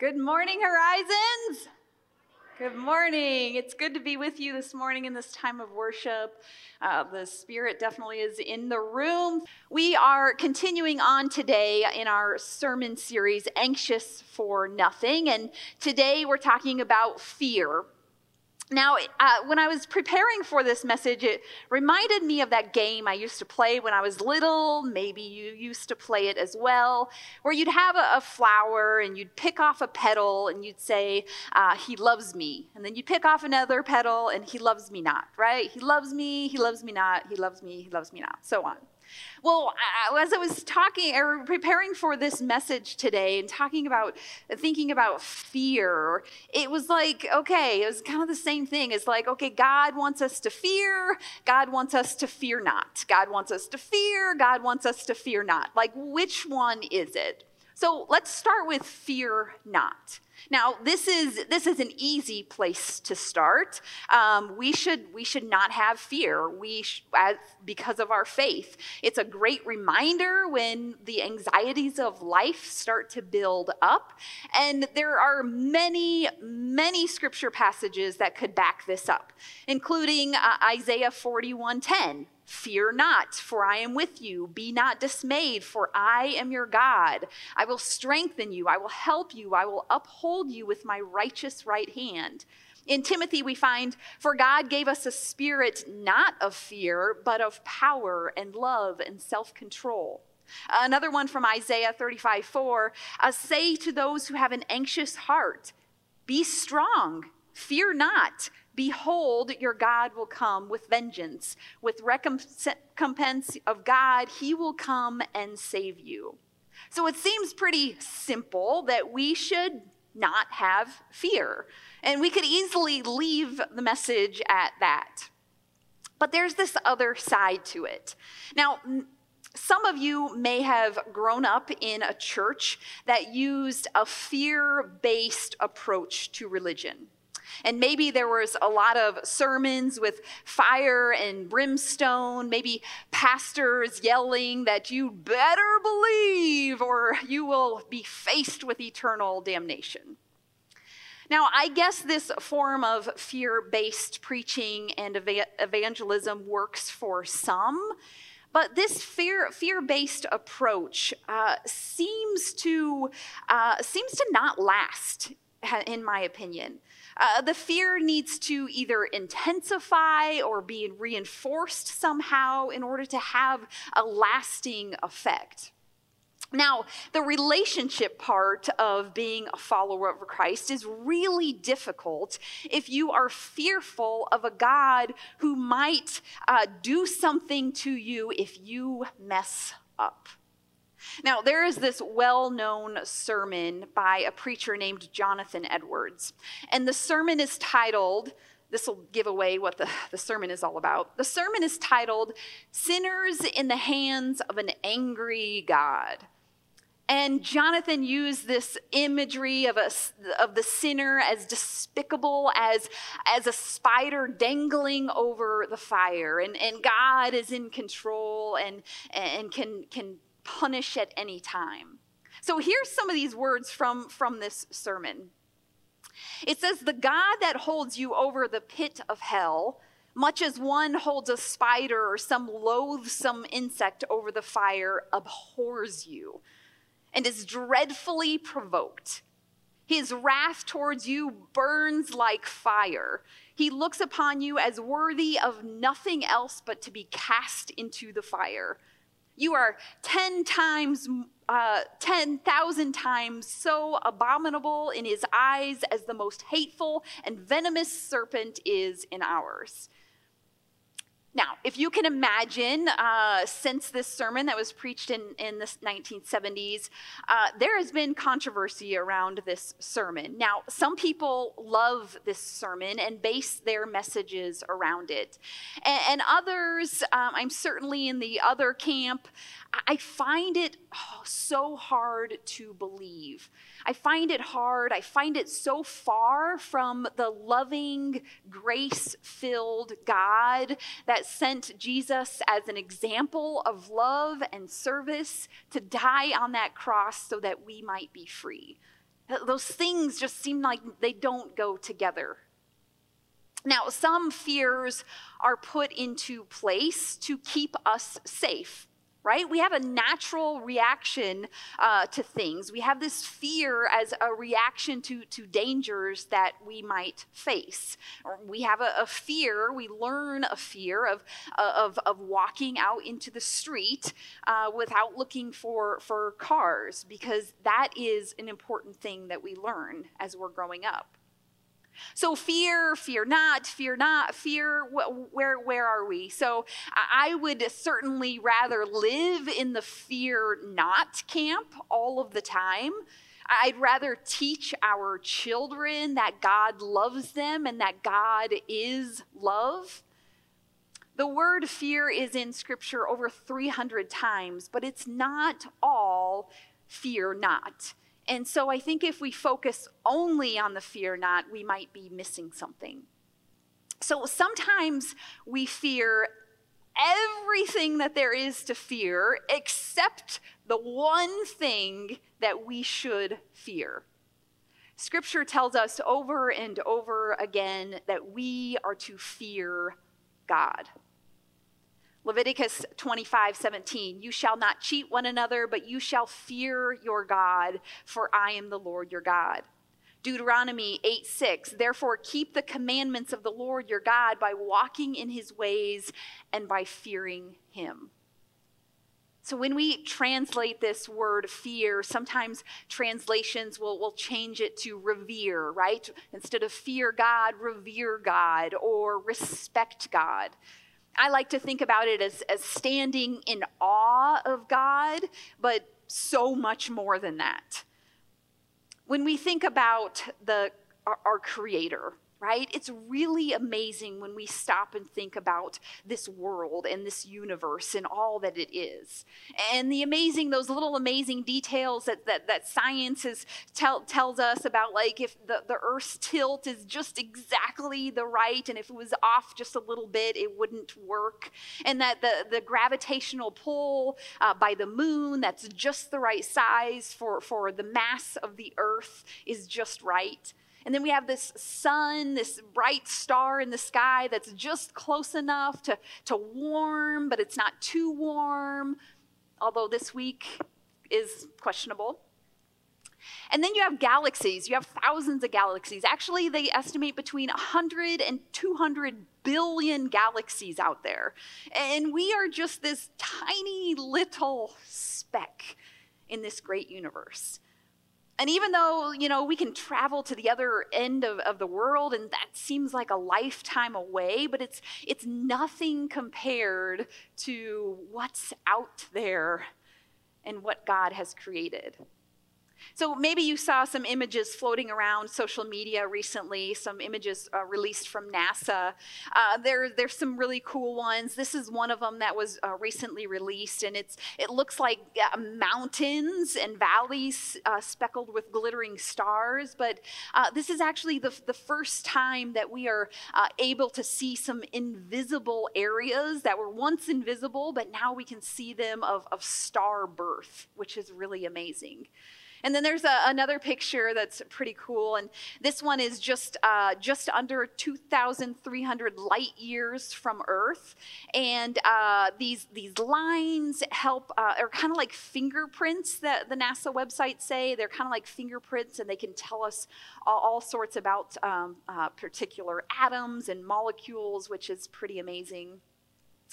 Good morning, Horizons. Good morning. It's good to be with you this morning in this time of worship. Uh, the Spirit definitely is in the room. We are continuing on today in our sermon series, Anxious for Nothing. And today we're talking about fear. Now, uh, when I was preparing for this message, it reminded me of that game I used to play when I was little. Maybe you used to play it as well, where you'd have a, a flower and you'd pick off a petal and you'd say, uh, He loves me. And then you'd pick off another petal and He loves me not, right? He loves me, He loves me not, He loves me, He loves me not, so on. Well, as I was talking or preparing for this message today and talking about thinking about fear, it was like, okay, it was kind of the same thing. It's like, okay, God wants us to fear, God wants us to fear not. God wants us to fear, God wants us to fear not. Like, which one is it? So let's start with fear not. Now, this is this is an easy place to start. Um, we should we should not have fear. We sh- as, because of our faith. It's a great reminder when the anxieties of life start to build up, and there are many many scripture passages that could back this up, including uh, Isaiah forty one ten. Fear not, for I am with you. Be not dismayed, for I am your God. I will strengthen you. I will help you. I will uphold you with my righteous right hand. In Timothy, we find, For God gave us a spirit not of fear, but of power and love and self control. Another one from Isaiah 35 4 uh, Say to those who have an anxious heart, Be strong, fear not. Behold, your God will come with vengeance. With recompense of God, he will come and save you. So it seems pretty simple that we should not have fear. And we could easily leave the message at that. But there's this other side to it. Now, some of you may have grown up in a church that used a fear based approach to religion. And maybe there was a lot of sermons with fire and brimstone, maybe pastors yelling that you better believe or you will be faced with eternal damnation. Now, I guess this form of fear based preaching and evangelism works for some, but this fear based approach uh, seems to uh, seems to not last, in my opinion. Uh, the fear needs to either intensify or be reinforced somehow in order to have a lasting effect. Now, the relationship part of being a follower of Christ is really difficult if you are fearful of a God who might uh, do something to you if you mess up. Now, there is this well known sermon by a preacher named Jonathan Edwards, and the sermon is titled, this will give away what the, the sermon is all about. The sermon is titled, Sinners in the Hands of an Angry God. And Jonathan used this imagery of, a, of the sinner as despicable as, as a spider dangling over the fire. And, and God is in control and, and can, can punish at any time. So here's some of these words from, from this sermon. It says, The God that holds you over the pit of hell, much as one holds a spider or some loathsome insect over the fire, abhors you and is dreadfully provoked. His wrath towards you burns like fire. He looks upon you as worthy of nothing else but to be cast into the fire. You are 10 times, uh, 10,000 times so abominable in his eyes as the most hateful and venomous serpent is in ours. Now, if you can imagine, uh, since this sermon that was preached in, in the 1970s, uh, there has been controversy around this sermon. Now, some people love this sermon and base their messages around it. And, and others, um, I'm certainly in the other camp, I find it so hard to believe. I find it hard. I find it so far from the loving, grace filled God that sent Jesus as an example of love and service to die on that cross so that we might be free. Those things just seem like they don't go together. Now, some fears are put into place to keep us safe right? We have a natural reaction uh, to things. We have this fear as a reaction to, to dangers that we might face. We have a, a fear, we learn a fear of, uh, of, of walking out into the street uh, without looking for, for cars, because that is an important thing that we learn as we're growing up. So fear, fear not, fear not, fear, where, where are we? So I would certainly rather live in the fear not camp all of the time. I'd rather teach our children that God loves them and that God is love. The word fear is in scripture over 300 times, but it's not all fear not. And so I think if we focus only on the fear not, we might be missing something. So sometimes we fear everything that there is to fear except the one thing that we should fear. Scripture tells us over and over again that we are to fear God. Leviticus 25, 17, you shall not cheat one another, but you shall fear your God, for I am the Lord your God. Deuteronomy 8, 6, therefore keep the commandments of the Lord your God by walking in his ways and by fearing him. So when we translate this word fear, sometimes translations will, will change it to revere, right? Instead of fear God, revere God or respect God. I like to think about it as, as standing in awe of God, but so much more than that. When we think about the, our, our Creator, right? It's really amazing when we stop and think about this world and this universe and all that it is. And the amazing, those little amazing details that, that, that science is tell, tells us about, like if the, the Earth's tilt is just exactly the right, and if it was off just a little bit, it wouldn't work. And that the, the gravitational pull uh, by the moon, that's just the right size for, for the mass of the Earth, is just right. And then we have this sun, this bright star in the sky that's just close enough to, to warm, but it's not too warm, although this week is questionable. And then you have galaxies. You have thousands of galaxies. Actually, they estimate between 100 and 200 billion galaxies out there. And we are just this tiny little speck in this great universe. And even though, you know, we can travel to the other end of, of the world and that seems like a lifetime away, but it's, it's nothing compared to what's out there and what God has created. So maybe you saw some images floating around social media recently, some images uh, released from NASA. Uh, there, there's some really cool ones. This is one of them that was uh, recently released, and it's it looks like uh, mountains and valleys uh, speckled with glittering stars. But uh, this is actually the, the first time that we are able to see some invisible areas that were once invisible, but now we can see them of, of star birth, which is really amazing. And then there's a, another picture that's pretty cool, and this one is just uh, just under 2,300 light years from Earth, and uh, these these lines help uh, are kind of like fingerprints that the NASA website say they're kind of like fingerprints, and they can tell us all, all sorts about um, uh, particular atoms and molecules, which is pretty amazing.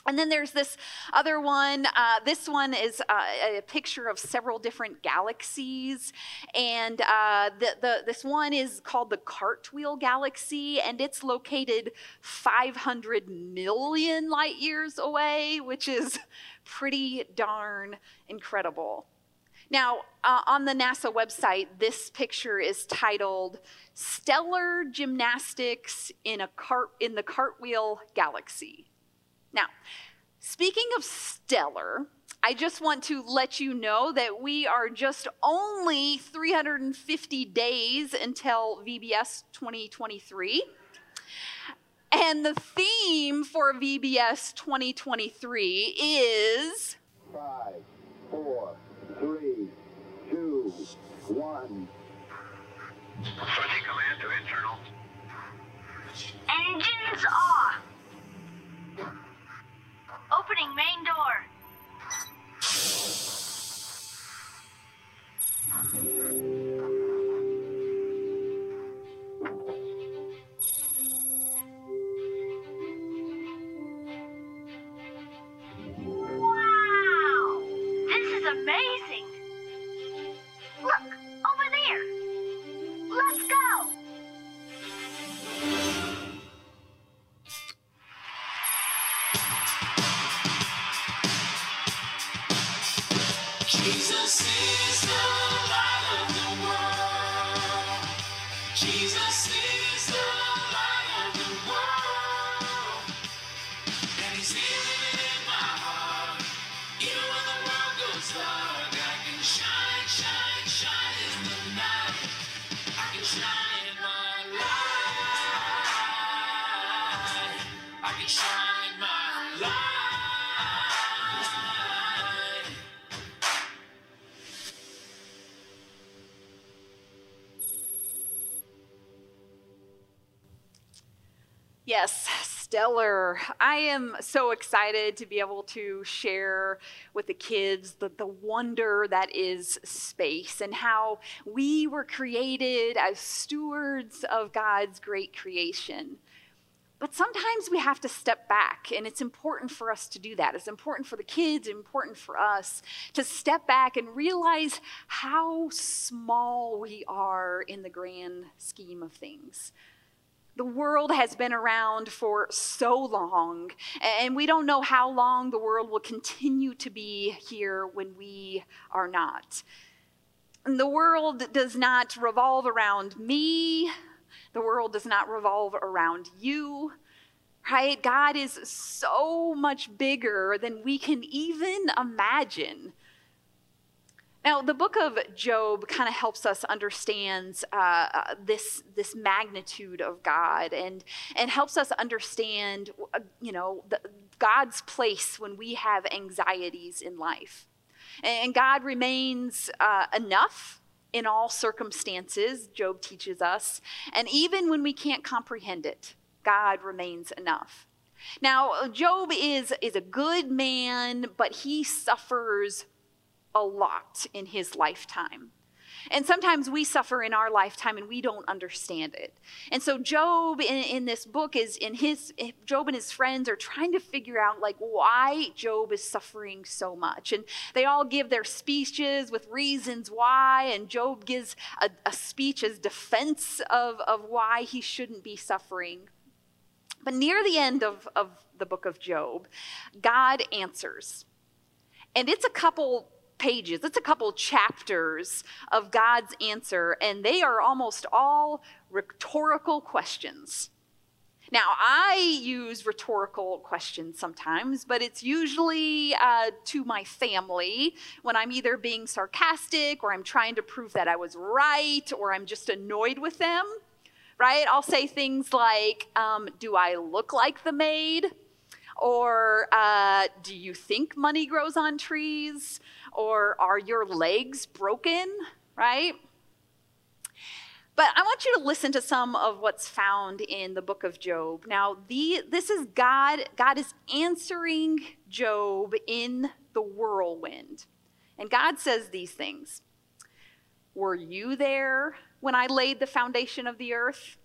And then there's this other one. Uh, this one is uh, a picture of several different galaxies. And uh, the, the, this one is called the Cartwheel Galaxy, and it's located 500 million light years away, which is pretty darn incredible. Now, uh, on the NASA website, this picture is titled Stellar Gymnastics in, a cart, in the Cartwheel Galaxy. Now, speaking of stellar, I just want to let you know that we are just only 350 days until VBS 2023. And the theme for VBS 2023 is. Five, four, three, two, one. Command to internal. Engines Jesus I am so excited to be able to share with the kids the, the wonder that is space and how we were created as stewards of God's great creation. But sometimes we have to step back, and it's important for us to do that. It's important for the kids, important for us to step back and realize how small we are in the grand scheme of things. The world has been around for so long, and we don't know how long the world will continue to be here when we are not. And the world does not revolve around me, the world does not revolve around you. Right? God is so much bigger than we can even imagine. Now, the book of Job kind of helps us understand uh, uh, this, this magnitude of God and, and helps us understand, uh, you know, the, God's place when we have anxieties in life. And God remains uh, enough in all circumstances, Job teaches us, and even when we can't comprehend it, God remains enough. Now, Job is, is a good man, but he suffers a lot in his lifetime. And sometimes we suffer in our lifetime and we don't understand it. And so Job in, in, this book is in his Job and his friends are trying to figure out like why Job is suffering so much. And they all give their speeches with reasons why, and Job gives a, a speech as defense of, of why he shouldn't be suffering. But near the end of, of the book of Job, God answers. And it's a couple pages, it's a couple chapters of God's answer, and they are almost all rhetorical questions. Now, I use rhetorical questions sometimes, but it's usually uh, to my family when I'm either being sarcastic or I'm trying to prove that I was right or I'm just annoyed with them, right? I'll say things like, um, Do I look like the maid? Or uh, do you think money grows on trees? Or are your legs broken? Right? But I want you to listen to some of what's found in the book of Job. Now, the, this is God, God is answering Job in the whirlwind. And God says these things Were you there when I laid the foundation of the earth?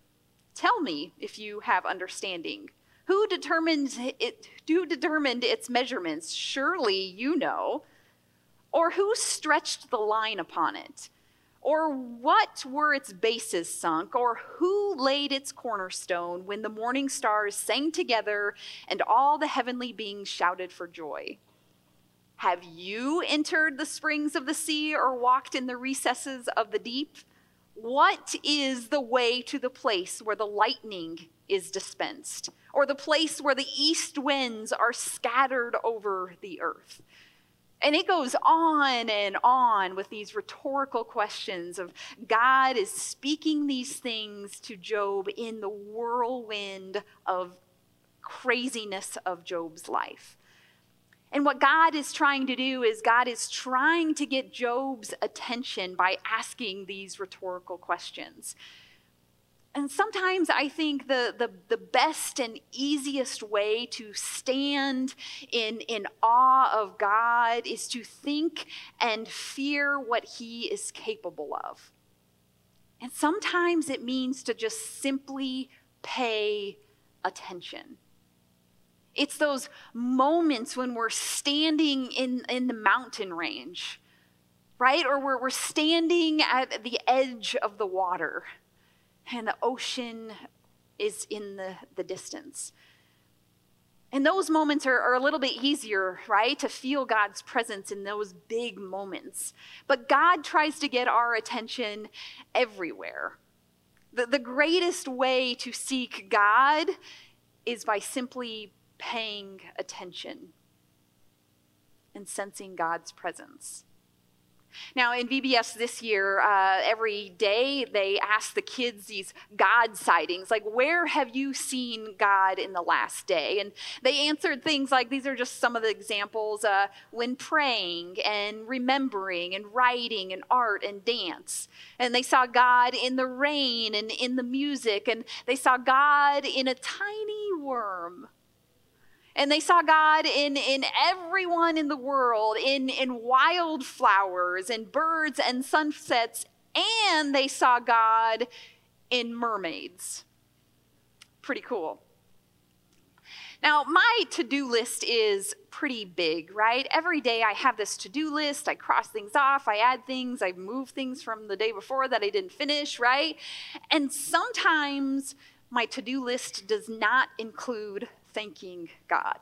Tell me if you have understanding. Who determined it? Who determined its measurements? Surely you know. Or who stretched the line upon it? Or what were its bases sunk? Or who laid its cornerstone when the morning stars sang together and all the heavenly beings shouted for joy? Have you entered the springs of the sea or walked in the recesses of the deep? What is the way to the place where the lightning is dispensed, or the place where the east winds are scattered over the earth? And it goes on and on with these rhetorical questions of God is speaking these things to Job in the whirlwind of craziness of Job's life. And what God is trying to do is God is trying to get Job's attention by asking these rhetorical questions. And sometimes I think the, the, the best and easiest way to stand in, in awe of God is to think and fear what He is capable of. And sometimes it means to just simply pay attention. It's those moments when we're standing in, in the mountain range, right? Or we're, we're standing at the edge of the water and the ocean is in the, the distance. And those moments are, are, a little bit easier, right? To feel God's presence in those big moments. But God tries to get our attention everywhere. The, the greatest way to seek God is by simply paying attention and sensing God's presence. Now, in VBS this year, uh, every day they ask the kids these God sightings, like, where have you seen God in the last day? And they answered things like these are just some of the examples uh, when praying and remembering and writing and art and dance. And they saw God in the rain and in the music, and they saw God in a tiny worm and they saw God in, in everyone in the world, in, in wildflowers and birds and sunsets, and they saw God in mermaids. Pretty cool. Now, my to do list is pretty big, right? Every day I have this to do list. I cross things off, I add things, I move things from the day before that I didn't finish, right? And sometimes my to do list does not include thanking God.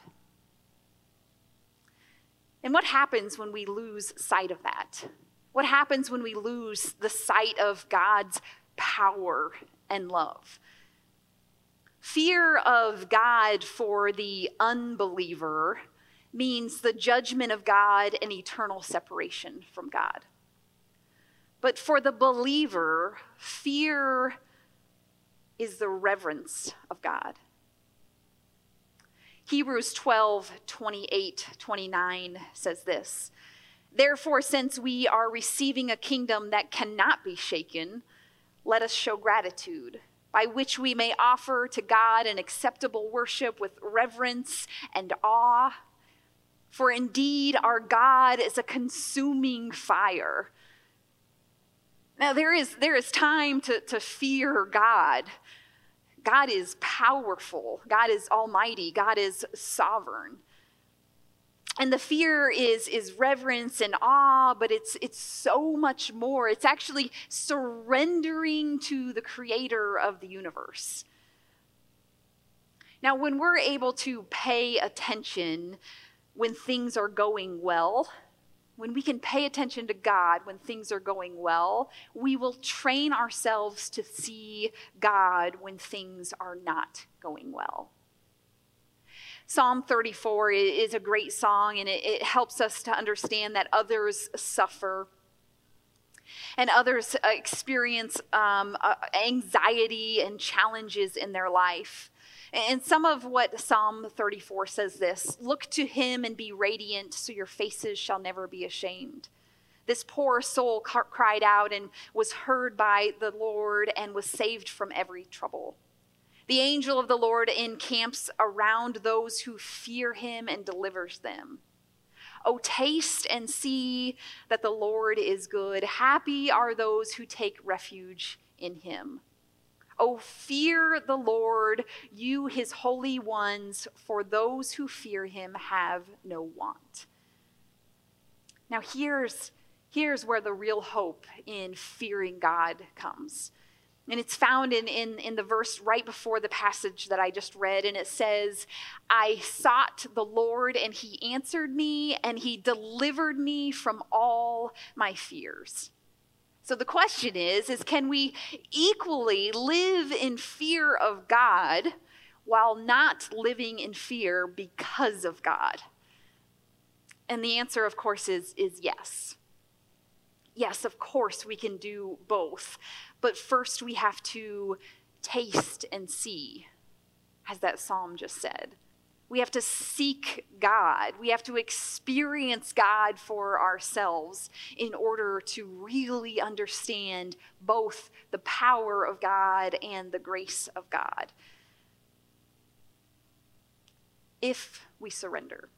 And what happens when we lose sight of that? What happens when we lose the sight of God's power and love? Fear of God for the unbeliever means the judgment of God and eternal separation from God. But for the believer, fear is the reverence of God. Hebrews 12, 28, 29 says this Therefore, since we are receiving a kingdom that cannot be shaken, let us show gratitude, by which we may offer to God an acceptable worship with reverence and awe. For indeed, our God is a consuming fire. Now, there is, there is time to, to fear God God is powerful, God is almighty, God is sovereign. And the fear is, is reverence and awe, but it's, it's so much more. It's actually surrendering to the creator of the universe. Now, when we're able to pay attention when things are going well, when we can pay attention to God when things are going well, we will train ourselves to see God when things are not going well. Psalm 34 is a great song and it, helps us to understand that others suffer and others experience um, uh, anxiety and challenges in their life. And some of what Psalm 34 says this Look to him and be radiant, so your faces shall never be ashamed. This poor soul cried out and was heard by the Lord and was saved from every trouble. The angel of the Lord encamps around those who fear him and delivers them. Oh, taste and see that the Lord is good. Happy are those who take refuge in him. Oh, fear the Lord, you his holy ones, for those who fear him have no want. Now, here's, here's where the real hope in fearing God comes. And it's found in, in, in the verse right before the passage that I just read. And it says, I sought the Lord, and he answered me, and he delivered me from all my fears. So the question is is can we equally live in fear of God while not living in fear because of God? And the answer of course is is yes. Yes, of course we can do both. But first we have to taste and see as that psalm just said. We have to seek God. We have to experience God for ourselves in order to really understand both the power of God and the grace of God. If we surrender.